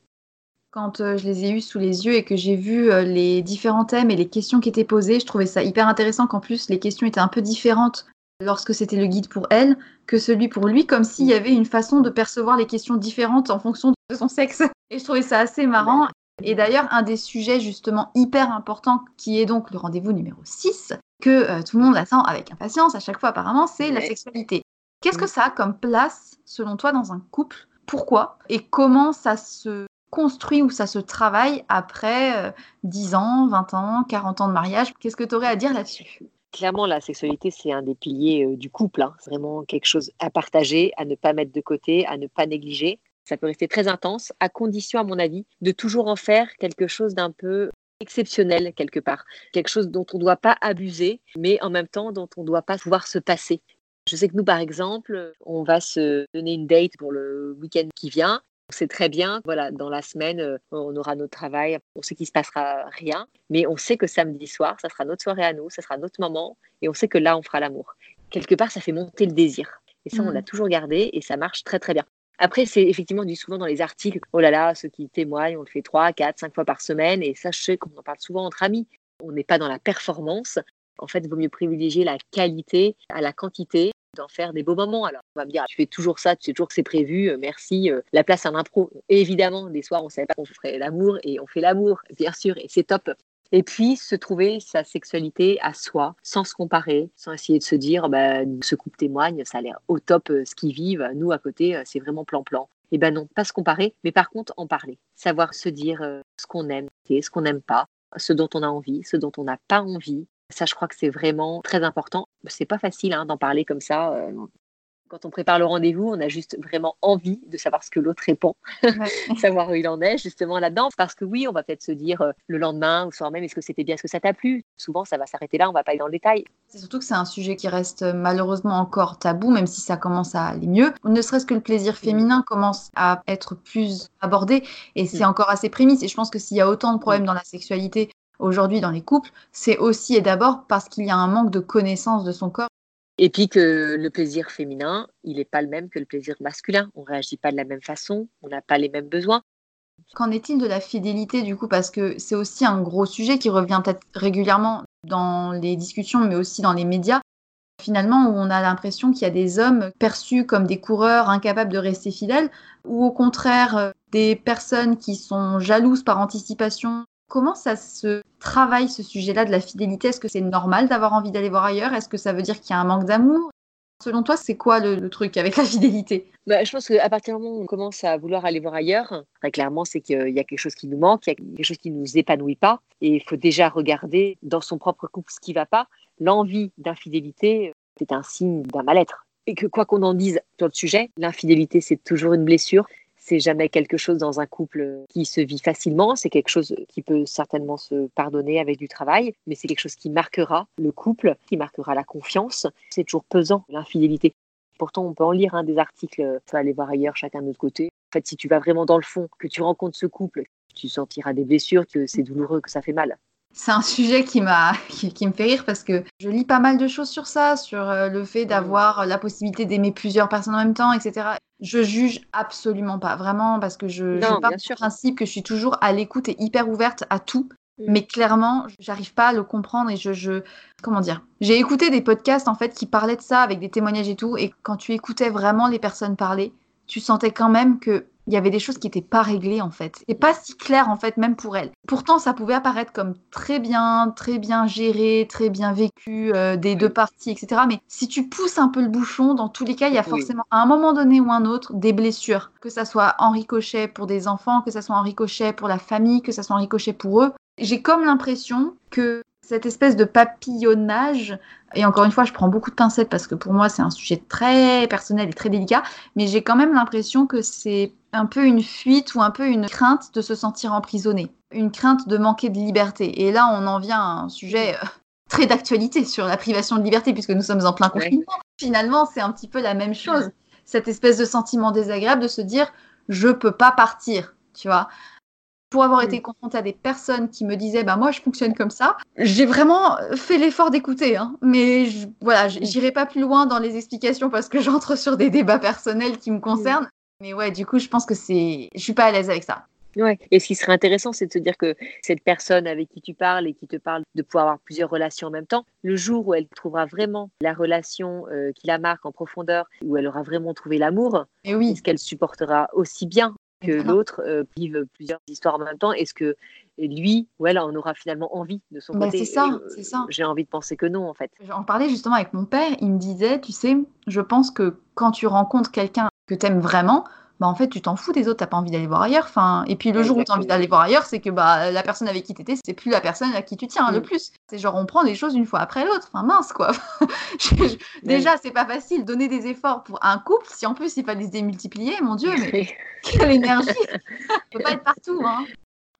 Quand euh, je les ai eus sous les yeux et que j'ai vu les différents thèmes et les questions qui étaient posées, je trouvais ça hyper intéressant qu'en plus les questions étaient un peu différentes lorsque c'était le guide pour elle que celui pour lui, comme s'il y avait une façon de percevoir les questions différentes en fonction de son sexe. Et je trouvais ça assez marrant. Et d'ailleurs, un des sujets justement hyper importants, qui est donc le rendez-vous numéro 6, que euh, tout le monde attend avec impatience à chaque fois apparemment, c'est la sexualité. Qu'est-ce que ça a comme place, selon toi, dans un couple? Pourquoi? Et comment ça se construit ou ça se travaille après 10 euh, ans, 20 ans, 40 ans de mariage Qu'est-ce que tu aurais à dire là-dessus? Clairement, la sexualité, c'est un des piliers euh, du couple. Hein. C'est vraiment quelque chose à partager, à ne pas mettre de côté, à ne pas négliger. Ça peut rester très intense, à condition, à mon avis, de toujours en faire quelque chose d'un peu exceptionnel quelque part, quelque chose dont on ne doit pas abuser, mais en même temps dont on ne doit pas pouvoir se passer. Je sais que nous, par exemple, on va se donner une date pour le week-end qui vient. On sait très bien, voilà, dans la semaine, euh, on aura notre travail, on sait qu'il se passera rien, mais on sait que samedi soir, ça sera notre soirée à nous, ça sera notre moment, et on sait que là, on fera l'amour. Quelque part, ça fait monter le désir. Et ça, on l'a mm. toujours gardé, et ça marche très très bien. Après, c'est effectivement dit souvent dans les articles, oh là là, ceux qui témoignent, on le fait trois, quatre, cinq fois par semaine, et ça, je sais qu'on en parle souvent entre amis. On n'est pas dans la performance. En fait, il vaut mieux privilégier la qualité à la quantité d'en faire des beaux moments. Alors, on va me dire, tu fais toujours ça, tu sais toujours que c'est prévu, euh, merci, euh, la place à l'impro. évidemment, des soirs, on ne savait pas qu'on ferait l'amour et on fait l'amour, bien sûr, et c'est top. Et puis, se trouver sa sexualité à soi, sans se comparer, sans essayer de se dire, bah, ce couple témoigne, ça a l'air au top euh, ce qu'ils vivent, nous à côté, c'est vraiment plan-plan. Eh ben non, pas se comparer, mais par contre en parler. Savoir se dire ce qu'on aime, ce qu'on n'aime pas, ce dont on a envie, ce dont on n'a pas envie, ça, je crois que c'est vraiment très important. C'est pas facile hein, d'en parler comme ça. Euh, quand on prépare le rendez-vous, on a juste vraiment envie de savoir ce que l'autre répond, savoir où il en est justement là-dedans. Parce que oui, on va peut-être se dire euh, le lendemain ou le soir même, est-ce que c'était bien, est-ce que ça t'a plu? Souvent, ça va s'arrêter là, on va pas aller dans le détail. C'est surtout que c'est un sujet qui reste euh, malheureusement encore tabou, même si ça commence à aller mieux. Ne serait-ce que le plaisir féminin commence à être plus abordé et c'est mm. encore assez prémisse. Et je pense que s'il y a autant de problèmes dans la sexualité aujourd'hui dans les couples, c'est aussi et d'abord parce qu'il y a un manque de connaissance de son corps. Et puis que le plaisir féminin, il n'est pas le même que le plaisir masculin. On ne réagit pas de la même façon, on n'a pas les mêmes besoins. Qu'en est-il de la fidélité du coup? Parce que c'est aussi un gros sujet qui revient régulièrement dans les discussions, mais aussi dans les médias. Finalement, où on a l'impression qu'il y a des hommes perçus comme des coureurs incapables de rester fidèles, ou au contraire euh, des personnes qui sont jalouses par anticipation Comment ça se travaille ce sujet-là de la fidélité? Est-ce que c'est normal d'avoir envie d'aller voir ailleurs? Est-ce que ça veut dire qu'il y a un manque d'amour? Selon toi, c'est quoi le, truc avec la fidélité? Bah, Je pense qu'à partir du moment où on commence à vouloir aller voir ailleurs, très clairement, c'est qu'il y a quelque chose qui nous manque, il y a quelque chose qui ne nous épanouit pas. Et il faut déjà regarder dans son propre couple ce qui ne va pas. L'envie d'infidélité, c'est un signe d'un mal-être. Et que quoi qu'on en dise sur le sujet, l'infidélité, c'est toujours une blessure c'est jamais quelque chose dans un couple qui se vit facilement, c'est quelque chose qui peut certainement se pardonner avec du travail, mais c'est quelque chose qui marquera le couple, qui marquera la confiance. C'est toujours pesant, l'infidélité. Pourtant, on peut en lire hein, des articles, on peut aller voir ailleurs, chacun de notre côté. En fait, si tu vas vraiment dans le fond, que tu rencontres ce couple, tu sentiras des blessures, que c'est douloureux, que ça fait mal. C'est un sujet qui, m'a, qui, me fait rire parce que je lis pas mal de choses sur ça, sur euh, le fait d'avoir la possibilité d'aimer plusieurs personnes en même temps, etc. Je juge absolument pas, vraiment, parce que je n'ai pas le principe que je suis toujours à l'écoute et hyper ouverte à tout. Mm. Mais clairement, j'arrive pas à le comprendre et je, je comment dire J'ai écouté des podcasts en fait qui parlaient de ça avec des témoignages et tout, et quand tu écoutais vraiment les personnes parler, tu sentais quand même que il y avait des choses qui n'étaient pas réglées en fait. Et pas si clair en fait, même pour elle. Pourtant, ça pouvait apparaître comme très bien, très bien géré, très bien vécu euh, des deux parties, etc. Mais si tu pousses un peu le bouchon, dans tous les cas, il y a forcément à un moment donné ou un autre des blessures. Que ça soit en ricochet pour des enfants, que ça soit en ricochet pour la famille, que ça soit en ricochet pour eux. J'ai comme l'impression que cette espèce de papillonnage, et encore une fois, je prends beaucoup de pincettes parce que pour moi, c'est un sujet très personnel et très délicat, mais j'ai quand même l'impression que c'est un peu une fuite ou un peu une crainte de se sentir emprisonné, une crainte de manquer de liberté. Et là, on en vient à un sujet euh, très d'actualité sur la privation de liberté, puisque nous sommes en plein confinement. Finalement, c'est un petit peu la même chose. Cette espèce de sentiment désagréable de se dire, je peux pas partir, tu vois pour avoir été confrontée à des personnes qui me disaient bah moi je fonctionne comme ça j'ai vraiment fait l'effort d'écouter hein. mais je, voilà j'irai pas plus loin dans les explications parce que j'entre sur des débats personnels qui me concernent mais ouais du coup je pense que c'est je suis pas à l'aise avec ça Ouais. Et ce qui serait intéressant, c'est de se dire que cette personne avec qui tu parles et qui te parle de pouvoir avoir plusieurs relations en même temps, le jour où elle trouvera vraiment la relation euh, qui la marque en profondeur, où elle aura vraiment trouvé l'amour, oui. est-ce qu'elle supportera aussi bien que l'autre euh, vive plusieurs histoires en même temps Est-ce que lui ou elle en aura finalement envie de son bah, côté C'est ça, c'est ça. J'ai envie de penser que non, en fait. J'en parlais justement avec mon père. Il me disait, tu sais, je pense que quand tu rencontres quelqu'un que tu aimes vraiment, bah en fait tu t'en fous des autres, t'as pas envie d'aller voir ailleurs. Enfin, et puis le jour où tu as envie d'aller voir ailleurs, c'est que bah la personne avec qui t'étais, c'est plus la personne à qui tu tiens le mm. plus. C'est genre on prend des choses une fois après l'autre. Enfin mince quoi. Déjà c'est pas facile donner des efforts pour un couple si en plus il fallait les démultiplier, mon dieu, mais quelle énergie. Ça peut pas être partout. Hein.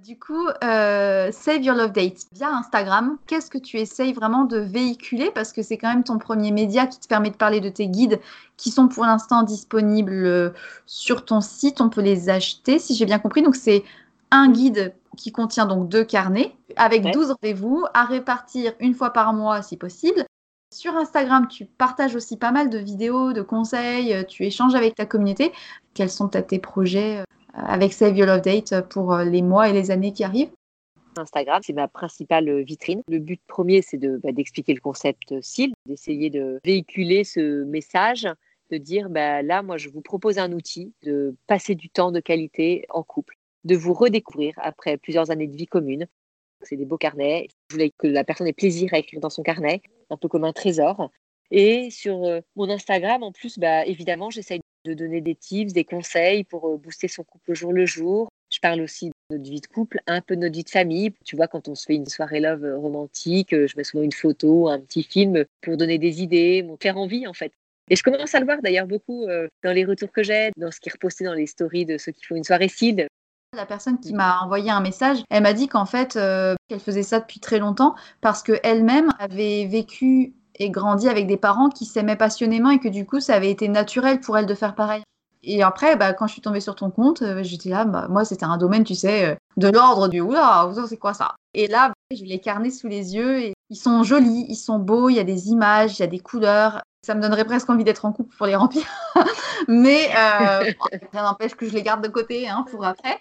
Du coup, euh, Save Your Love Date via Instagram, qu'est-ce que tu essayes vraiment de véhiculer? Parce que c'est quand même ton premier média qui te permet de parler de tes guides qui sont pour l'instant disponibles euh, sur ton site. On peut les acheter, si j'ai bien compris. Donc, c'est un guide qui contient donc deux carnets avec 12 rendez-vous à répartir une fois par mois si possible. Sur Instagram, tu partages aussi pas mal de vidéos, de conseils, euh, tu échanges avec ta communauté. Quels sont tes projets avec Save Your Love Date pour euh, les mois et les années qui arrivent Instagram, c'est ma principale vitrine. Le but premier, c'est de, bah, d'expliquer le concept CIL, d'essayer de véhiculer ce message, de dire bah, là, moi, je vous propose un outil de passer du temps de qualité en couple, de vous redécouvrir après plusieurs années de vie commune. C'est des beaux carnets. Je voulais que la personne ait plaisir à écrire dans son carnet, un peu comme un trésor. Et sur euh, mon Instagram, en plus, bah, évidemment, j'essaye de donner des tips, des conseils pour euh, booster son couple au jour le jour. Je parle aussi de notre vie de couple, un peu de notre vie de famille. Tu vois, quand on se fait une soirée love euh, romantique, euh, je mets souvent une photo, un petit film pour donner des idées, me faire envie en fait. Et je commence à le voir d'ailleurs beaucoup dans les retours que j'ai, dans ce qui est reposté dans les stories de ceux qui font une soirée CID. La personne qui m'a envoyé un message, elle m'a dit qu'en fait, qu'elle faisait ça depuis très longtemps parce qu'elle-même avait vécu et grandi avec des parents qui s'aimaient passionnément et que du coup, ça avait été naturel pour elle de faire pareil. Et après, bah, quand je suis tombée sur ton compte, euh, j'étais là, bah, moi, c'était un domaine, tu sais, euh, de l'ordre du oula, c'est quoi ça? Et là, j'ai les carnets sous les yeux et ils sont jolis, ils sont beaux, il y a des images, il y a des couleurs. Ça me donnerait presque envie d'être en couple pour les remplir. Mais euh, ça n'empêche que je les garde de côté hein, pour après.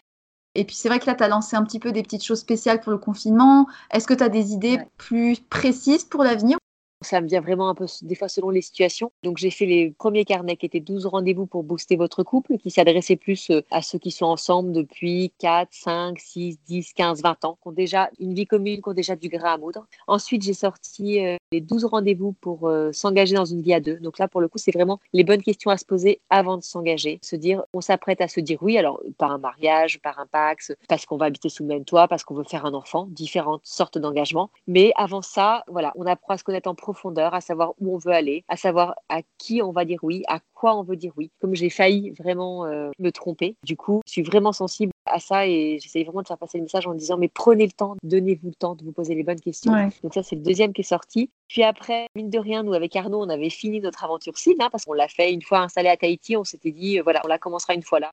Et puis c'est vrai que là, tu as lancé un petit peu des petites choses spéciales pour le confinement. Est-ce que tu as des idées plus précises pour l'avenir? Ça me vient vraiment un peu des fois selon les situations. Donc j'ai fait les premiers carnets qui étaient 12 rendez-vous pour booster votre couple, qui s'adressaient plus euh, à ceux qui sont ensemble depuis 4, 5, 6, 10, 15, 20 ans, qui ont déjà une vie commune, qui ont déjà du grain à moudre. Ensuite, j'ai sorti euh, les 12 rendez-vous pour euh, s'engager dans une vie à deux. Donc là, pour le coup, c'est vraiment les bonnes questions à se poser avant de s'engager. Se dire, on s'apprête à se dire oui, alors par un mariage, par un pax, parce qu'on va habiter sous le même toit, parce qu'on veut faire un enfant, différentes sortes d'engagements. Mais avant ça, voilà, on apprend à se connaître en profondeur, à savoir où on veut aller, à savoir à qui on va dire oui, à quoi on veut dire oui. Comme j'ai failli vraiment euh, me tromper, du coup, je suis vraiment sensible à ça et j'essaye vraiment de faire passer le message en disant mais prenez le temps, donnez-vous le temps de vous poser les bonnes questions. Donc ça, c'est le deuxième qui est sorti. Puis après, mine de rien, nous avec Arnaud, on avait fini notre aventure cible hein, parce qu'on l'a fait une fois installé à Tahiti. On s'était dit euh, voilà, on la commencera une fois là.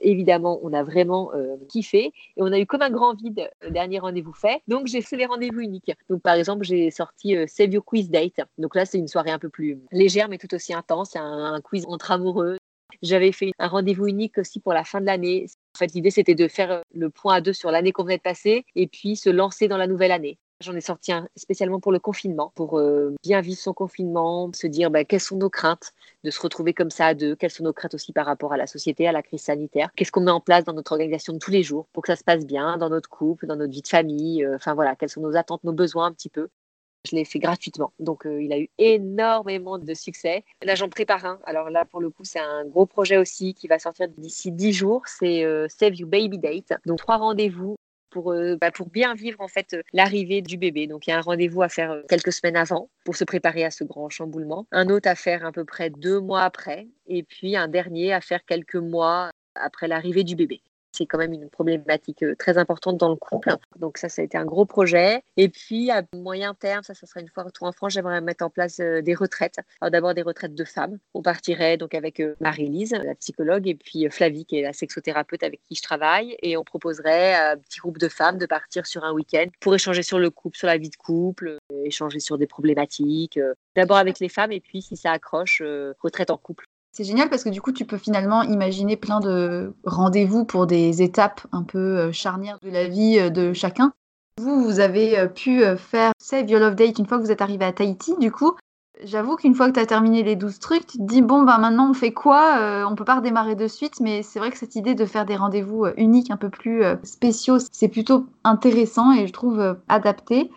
Évidemment, on a vraiment euh, kiffé et on a eu comme un grand vide le dernier rendez-vous fait. Donc, j'ai fait les rendez-vous uniques. Donc, par exemple, j'ai sorti euh, Save Your Quiz Date. Donc là, c'est une soirée un peu plus légère, mais tout aussi intense. C'est un, quiz entre amoureux. J'avais fait un rendez-vous unique aussi pour la fin de l'année. En fait, l'idée, c'était de faire euh, le point à deux sur l'année qu'on venait de passer et puis se lancer dans la nouvelle année. J'en ai sorti un spécialement pour le confinement, pour euh, bien vivre son confinement, se dire bah, quelles sont nos craintes de se retrouver comme ça à deux, quelles sont nos craintes aussi par rapport à la société, à la crise sanitaire, qu'est-ce qu'on met en place dans notre organisation de tous les jours pour que ça se passe bien dans notre couple, dans notre vie de famille, euh, enfin voilà, quelles sont nos attentes, nos besoins un petit peu. Je l'ai fait gratuitement. Donc, euh, il a eu énormément de succès. Là, j'en prépare un. Alors là, pour le coup, c'est un gros projet aussi qui va sortir d'ici 10 jours. C'est Save You Baby Date. Donc, trois rendez-vous pour, euh, bah, pour bien vivre en fait euh, l'arrivée du bébé. Donc il y a un rendez-vous à faire euh, quelques semaines avant pour se préparer à ce grand chamboulement, un autre à faire à peu près deux mois après, et puis un dernier à faire quelques mois après l'arrivée du bébé c'est quand même une problématique euh, très importante dans le couple. Donc ça, ça a été un gros projet. Et puis à moyen terme, ça, ça sera une fois retour en France, j'aimerais mettre en place euh, des retraites. Alors d'abord des retraites de femmes. On partirait donc avec euh, Marie-Lise, la psychologue, et puis Flavie, qui est la sexothérapeute avec qui je travaille. Et on proposerait à un petit groupe de femmes de partir sur un week-end pour échanger sur le couple, sur la vie de couple, échanger sur des problématiques. D'abord avec les femmes, et puis si ça accroche, retraite en couple. C'est génial parce que du coup, tu peux finalement imaginer plein de rendez-vous pour des étapes un peu euh, charnières de la vie euh, de chacun. Vous, vous avez euh, pu faire Save Your Love Date une fois que vous êtes arrivé à Tahiti, du coup. J'avoue qu'une fois que tu as terminé les 12 trucs, tu te dis, bon, ben maintenant on fait quoi? On peut pas redémarrer de suite, mais c'est vrai que cette idée de faire des rendez-vous uniques, un peu plus spéciaux, c'est plutôt intéressant et je trouve adapté.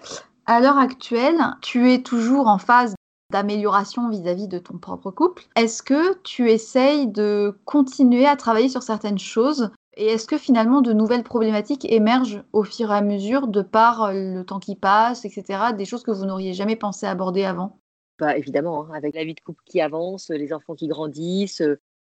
À l'heure actuelle, tu es toujours en phase d'amélioration vis-à-vis de ton propre couple. Est-ce que tu essayes de continuer à travailler sur certaines choses et est-ce que finalement de nouvelles problématiques émergent au fur et à mesure de par euh, le temps qui passe, etc., des choses que vous n'auriez jamais pensé aborder avant? Bah, Évidemment, hein, avec la vie de couple qui avance, les enfants qui grandissent,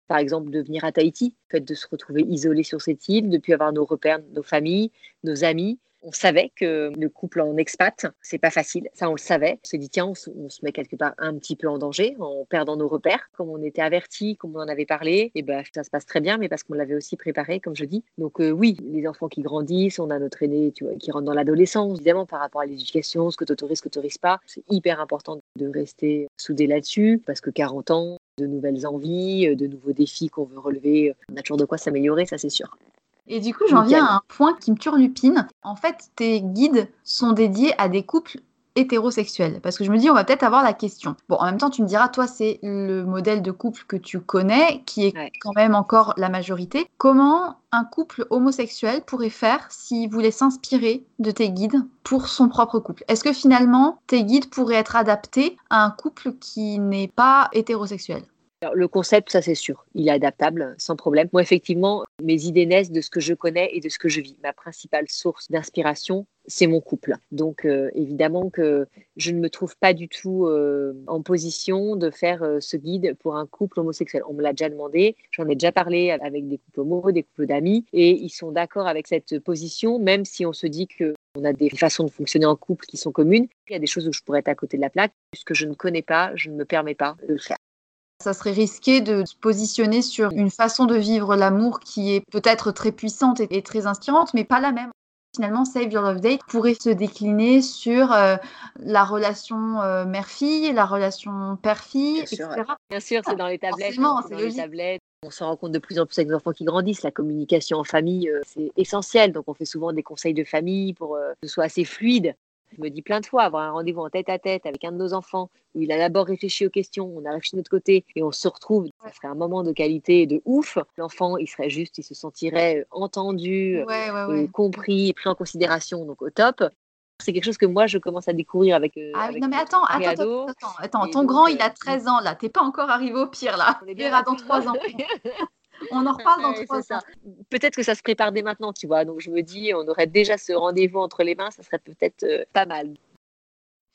par exemple, de venir à Tahiti, le fait de se retrouver isolé sur cette île, de plus avoir nos repères, nos familles, nos amis. On savait que le couple en expat, c'est pas facile. Ça, on le savait. On s'est dit, tiens, on se, met quelque part un petit peu en danger en perdant nos repères. Comme on était avertis, comme on en avait parlé, et ben, ça se passe très bien, mais parce qu'on l'avait aussi préparé, comme je dis. Donc, euh, oui, les enfants qui grandissent, on a notre aîné qui rentre dans l'adolescence, évidemment, par rapport à l'éducation, ce que tu autorises, ce que tu autorises pas. C'est hyper important de rester soudé là-dessus, parce que 40 ans, de nouvelles envies, de nouveaux défis qu'on veut relever, on a toujours de quoi s'améliorer, ça c'est sûr. Et du coup, j'en viens à un point qui me turlupine. En fait, tes guides sont dédiés à des couples hétérosexuels Parce que je me dis, on va peut-être avoir la question. Bon, en même temps, tu me diras, toi, c'est le modèle de couple que tu connais, qui est quand même encore la majorité. Comment un couple homosexuel pourrait faire s'il voulait s'inspirer de tes guides pour son propre couple? Est-ce que finalement, tes guides pourraient être adaptés à un couple qui n'est pas hétérosexuel? Le concept, ça c'est sûr, il est adaptable sans problème. Moi, effectivement, mes idées naissent de ce que je connais et de ce que je vis. Ma principale source d'inspiration, c'est mon couple. Donc, euh, évidemment que je ne me trouve pas du tout euh, en position de faire euh, ce guide pour un couple homosexuel. On me l'a déjà demandé, j'en ai déjà parlé avec des couples homos, des couples d'amis, et ils sont d'accord avec cette position, même si on se dit que on a des façons de fonctionner en couple qui sont communes. Il y a des choses où je pourrais être à côté de la plaque. Puisque je ne connais pas, je ne me permets pas de le faire ça serait risqué de se positionner sur une façon de vivre l'amour qui est peut-être très puissante et, très inspirante, mais pas la même. Finalement, Save Your Love Date pourrait se décliner sur euh, la relation euh, mère-fille, la relation père-fille, etc. Bien sûr, c'est dans les tablettes. Dans les tablettes. On se rend compte de plus en plus avec les enfants qui grandissent, la communication en famille, euh, c'est essentiel. Donc, on fait souvent des conseils de famille pour que ce soit assez fluide. Je me dis plein de fois, avoir un rendez-vous en tête à tête avec un de nos enfants, où il a d'abord réfléchi aux questions, on arrive de notre côté et on se retrouve, ça serait un moment de qualité de ouf. L'enfant, il serait juste, il se sentirait euh, entendu, euh, compris, pris en considération, donc au top. C'est quelque chose que moi, je commence à découvrir avec. Euh, ah non, mais attends, attends, attends, attends, ton grand, il a 13 ans là. T'es pas encore arrivé au pire là. On est bien dans 3 ans. On en reparle dans trois ans. Peut-être que ça se prépare dès maintenant, tu vois. Donc je me dis, on aurait déjà ce rendez-vous entre les mains, ça serait peut-être euh, pas mal.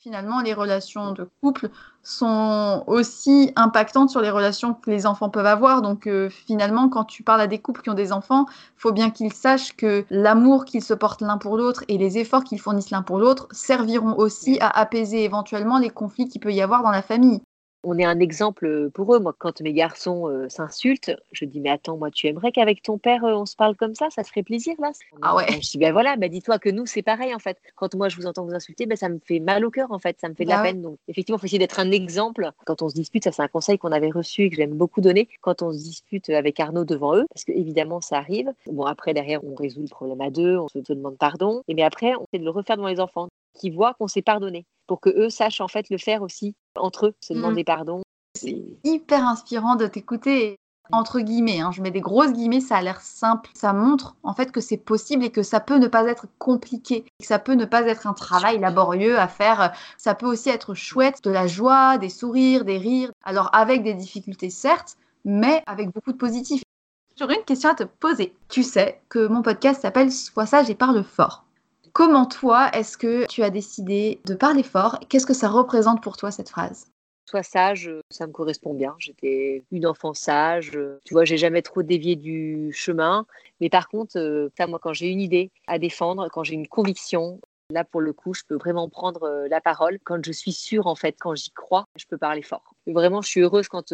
Finalement, les relations de couple sont aussi impactantes sur les relations que les enfants peuvent avoir. Donc euh, finalement, quand tu parles à des couples qui ont des enfants, il faut bien qu'ils sachent que l'amour qu'ils se portent l'un pour l'autre et les efforts qu'ils fournissent l'un pour l'autre serviront aussi à apaiser éventuellement les conflits qu'il peut y avoir dans la famille on est un exemple pour eux. Moi, quand mes garçons euh, s'insultent, je dis mais attends, moi, tu aimerais qu'avec ton père euh, on se parle comme ça? Ça te ferait plaisir là? Ah ouais. Je dis ben voilà, ben dis-toi que nous c'est pareil en fait. Quand moi je vous entends vous insulter, ben ça me fait mal au cœur en fait, ça me fait de la bah peine. Donc effectivement, il faut essayer d'être un exemple. Quand on se dispute, ça c'est un conseil qu'on avait reçu et que j'aime beaucoup donner. Quand on se dispute avec Arnaud devant eux, parce que évidemment ça arrive. Bon après derrière on résout le problème à deux, on se demande pardon. Et mais après on essaie de le refaire devant les enfants, qui voient qu'on s'est pardonné, pour que eux sachent en fait le faire aussi entre eux, se mmh. demander pardon c'est hyper inspirant de t'écouter. Entre guillemets, hein, je mets des grosses guillemets, ça a l'air simple. Ça montre en fait que c'est possible et que ça peut ne pas être compliqué, que ça peut ne pas être un travail laborieux à faire. Ça peut aussi être chouette, de la joie, des sourires, des rires. Alors avec des difficultés certes, mais avec beaucoup de positif. J'aurais une question à te poser. Tu sais que mon podcast s'appelle Sois sage et parle fort. Comment toi, est-ce que tu as décidé de parler fort? Qu'est-ce que ça représente pour toi cette phrase? Sois sage, euh, ça me correspond bien. J'étais une enfant sage. Euh, tu vois, j'ai jamais trop dévié du chemin. Mais par contre, euh, moi, quand j'ai une idée à défendre, quand j'ai une conviction, Là, pour le coup, je peux vraiment prendre la parole. Quand je suis sûre, en fait, quand j'y crois, je peux parler fort. Vraiment, je suis heureuse quand,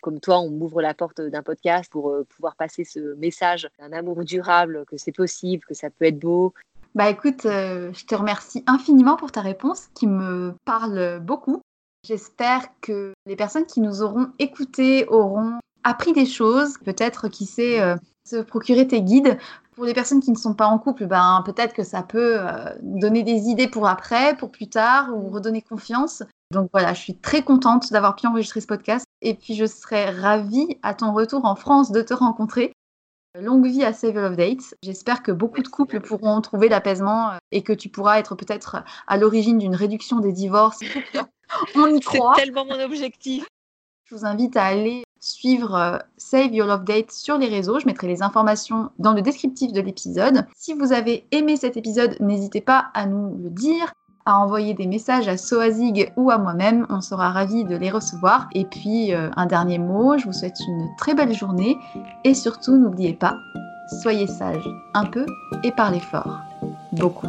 comme toi, on m'ouvre la porte d'un podcast pour pouvoir passer ce message d'un amour durable, que c'est possible, que ça peut être beau. Bah écoute, je te remercie infiniment pour ta réponse qui me parle beaucoup. J'espère que les personnes qui nous auront écoutés auront appris des choses, peut-être qui sait euh, se procurer tes guides. Pour les personnes qui ne sont pas en couple, ben, peut-être que ça peut euh, donner des idées pour après, pour plus tard, ou redonner confiance. Donc voilà, je suis très contente d'avoir pu enregistrer ce podcast. Et puis je serais ravie à ton retour en France de te rencontrer. Longue vie à Save of Dates. J'espère que beaucoup de couples pourront trouver l'apaisement euh, et que tu pourras être peut-être à l'origine d'une réduction des divorces. On y croit. C'est tellement mon objectif. Je vous invite à aller suivre euh, Save Your Love Date sur les réseaux. Je mettrai les informations dans le descriptif de l'épisode. Si vous avez aimé cet épisode, n'hésitez pas à nous le dire. À envoyer des messages à Soazig ou à moi-même. On sera ravis de les recevoir. Et puis, euh, un dernier mot, je vous souhaite une très belle journée. Et surtout, n'oubliez pas, soyez sages un peu et parlez fort. Beaucoup.